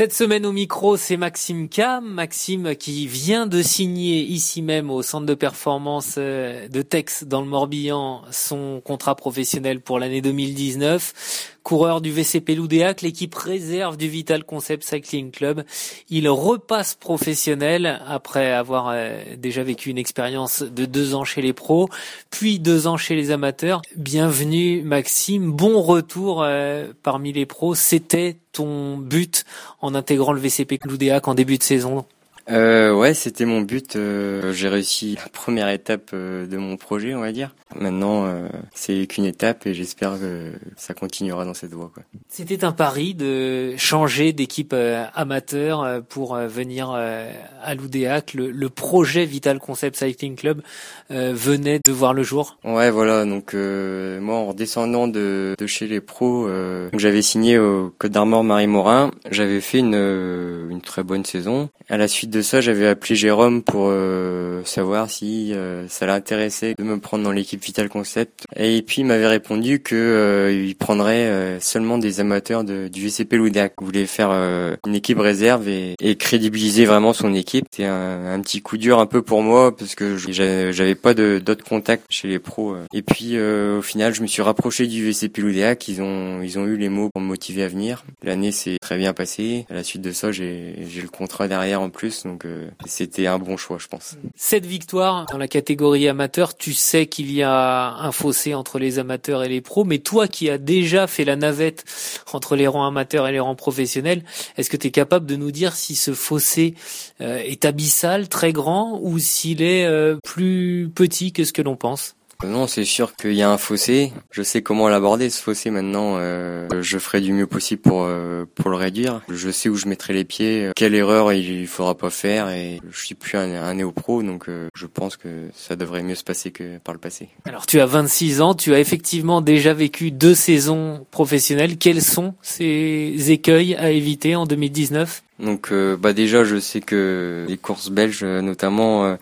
Cette semaine au micro, c'est Maxime Cam. Maxime qui vient de signer ici même au centre de performance euh, de Tex dans le Morbihan son contrat professionnel pour l'année 2019 coureur du VCP Loudéac, l'équipe réserve du Vital Concept Cycling Club. Il repasse professionnel après avoir euh, déjà vécu une expérience de deux ans chez les pros, puis deux ans chez les amateurs. Bienvenue Maxime, bon retour euh, parmi les pros. C'était ton but en intégrant le VCP Loudéac en début de saison euh, ouais, c'était mon but. Euh, j'ai réussi la première étape euh, de mon projet, on va dire. Maintenant, euh, c'est qu'une étape et j'espère que ça continuera dans cette voie. C'était un pari de changer d'équipe amateur pour venir à l'Oudéac. Le, le, projet Vital Concept Cycling Club venait de voir le jour. Ouais, voilà. Donc moi, en redescendant de, de chez les pros, j'avais signé au Côte d'Armor Marie Morin. J'avais fait une, une très bonne saison. À la suite de ça, j'avais appelé Jérôme pour euh, savoir si euh, ça l'intéressait de me prendre dans l'équipe Vital Concept. Et puis il m'avait répondu que euh, il prendrait seulement des amateurs de, du VCP Loudac. Il voulait faire une équipe réserve et, crédibiliser vraiment son équipe. C'était un, un, petit coup dur un peu pour moi parce que j'avais pas d'autres contacts chez les pros. Et puis au final, je me suis rapproché du VCP Loudac. Ils ont ils ont eu les mots pour me motiver à venir. L'année s'est très bien passée. À la suite de ça, j'ai le contrat derrière en plus donc euh, c'était un bon choix, je pense. Cette victoire dans la catégorie amateur, tu sais qu'il y a un fossé entre les amateurs et les pros, mais toi qui as déjà fait la navette entre les rangs amateurs et les rangs professionnels, est-ce que tu es capable de nous dire si ce fossé euh, est abyssal, très grand, ou s'il est euh, plus petit que ce que l'on pense? Non, c'est sûr qu'il y a un fossé. Je sais comment l'aborder ce fossé maintenant. Euh, je ferai du mieux possible pour euh, pour le réduire. Je sais où je mettrai les pieds, quelle erreur il faudra pas faire. Et je suis plus un, un néo-pro, donc euh, je pense que ça devrait mieux se passer que par le passé. Alors tu as 26 ans, tu as effectivement déjà vécu deux saisons professionnelles. Quels sont ces écueils à éviter en 2019 donc euh, bah déjà je sais que les courses belges notamment euh,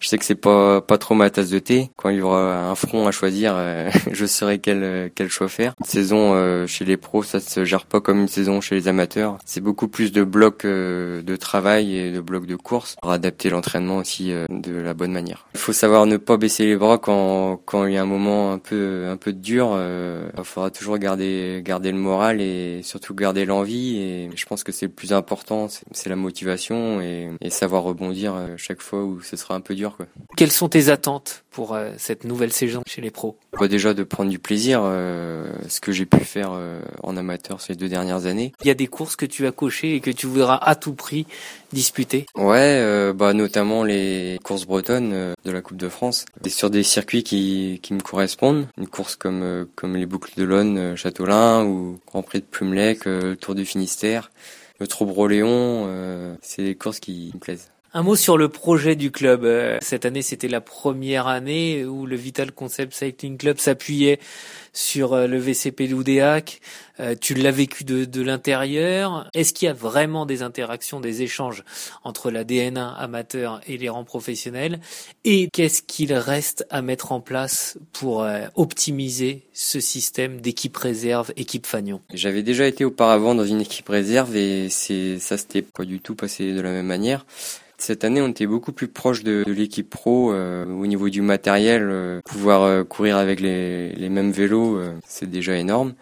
je sais que c'est pas pas trop ma tasse de thé quand il y aura un front à choisir euh, je saurai quel quel choix faire. Une saison chez les pros ça se gère pas comme une saison chez les amateurs. C'est beaucoup plus de blocs de travail et de blocs de course pour adapter l'entraînement aussi de la bonne manière. Il faut savoir ne pas baisser les bras quand quand il y a un moment un peu un peu dur, il faudra toujours garder garder le moral et surtout garder l'envie et je pense que c'est le plus important c'est la motivation et, savoir rebondir euh, chaque fois où ce sera un peu dur. Quoi. Quelles sont tes attentes pour euh, cette nouvelle saison chez les pros? Bah, Déjà de prendre du plaisir, euh, ce que j'ai pu faire en amateur ces deux dernières années. Il y a des courses que tu as cochées et que tu voudras à tout prix disputer? Ouais, bah notamment les courses bretonnes de la Coupe de France. Et sur des circuits qui, qui me correspondent. Une course comme, comme les boucles de l'Aune, Châteaulin ou Grand Prix de Plumelec, Tour du Finistère le Trobroléon, euh, c'est des courses qui me plaisent. Un mot sur le projet du club. Euh, cette année, c'était la première année où le Vital Concept Cycling Club s'appuyait sur euh, le VCP Loudéac. Euh, tu l'as vécu de, de l'intérieur. Est-ce qu'il y a vraiment des interactions, des échanges entre la DN1 amateur et les rangs professionnels? Et qu'est-ce qu'il reste à mettre en place pour optimiser ce système d'équipe réserve, équipe Fagnon J'avais déjà été auparavant dans une équipe réserve et c'est ça s'était pas du tout passé de la même manière. Cette année, on était beaucoup plus proche de, l'équipe pro euh, au niveau du matériel. Euh, pouvoir euh, courir avec les, les mêmes vélos, c'est déjà énorme.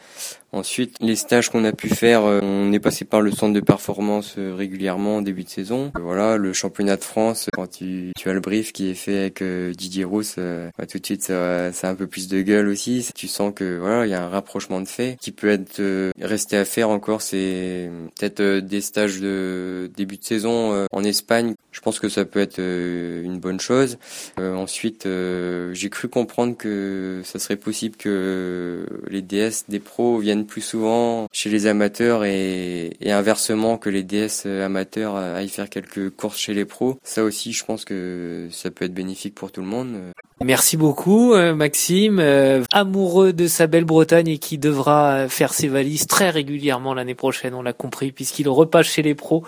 Ensuite, les stages qu'on a pu faire, euh, on est passé par le centre de performance euh, régulièrement en début de saison. Voilà, le championnat de France, quand tu, tu as le brief qui est fait avec euh, Didier Rousse, bah, tout de suite ça, a un peu plus de gueule aussi. Tu sens que voilà, il y a un rapprochement de fait qui peut être resté à faire encore. C'est peut-être des stages de début de saison en Espagne. Je pense que ça peut être une bonne chose. ensuite, j'ai cru comprendre que ça serait possible que les DS des pros viennent plus souvent chez les amateurs et, inversement que les DS amateurs aillent faire quelques courses chez les pros. Ça aussi, je pense que ça peut être bénéfique pour tout le monde. Merci beaucoup euh, Maxime, euh, amoureux de sa belle Bretagne et qui devra faire ses valises très régulièrement l'année prochaine, on l'a compris, puisqu'il repasse chez les pros.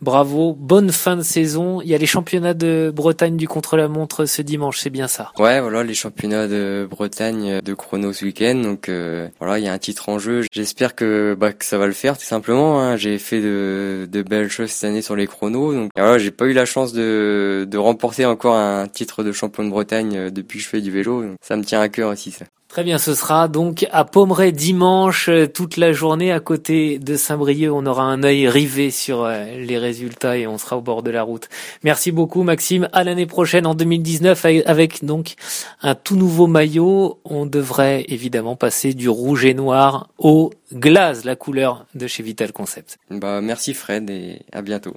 Bravo, bonne fin de saison. Il y a les championnats de Bretagne du contre-la-montre ce dimanche, c'est bien ça. Ouais, voilà, les championnats de Bretagne de chrono ce week-end. Donc euh, voilà, il y a un titre en jeu. J'espère que, bah, que ça va le faire, tout simplement. Hein. J'ai fait de, belles choses cette année sur les chronos. Donc voilà, j'ai pas eu la chance de, de remporter encore un titre de champion de Bretagne depuis que je fais du vélo. Donc ça me tient à cœur aussi, ça. Très bien, ce sera donc à Pommeret dimanche euh, toute la journée à côté de Saint-Brieuc. On aura un œil rivé sur euh, les résultats et on sera au bord de la route. Merci beaucoup Maxime. À l'année prochaine en 2019 avec donc un tout nouveau maillot. On devrait évidemment passer du rouge et noir au glace, la couleur de chez Vital Concept. Bah merci Fred et à bientôt.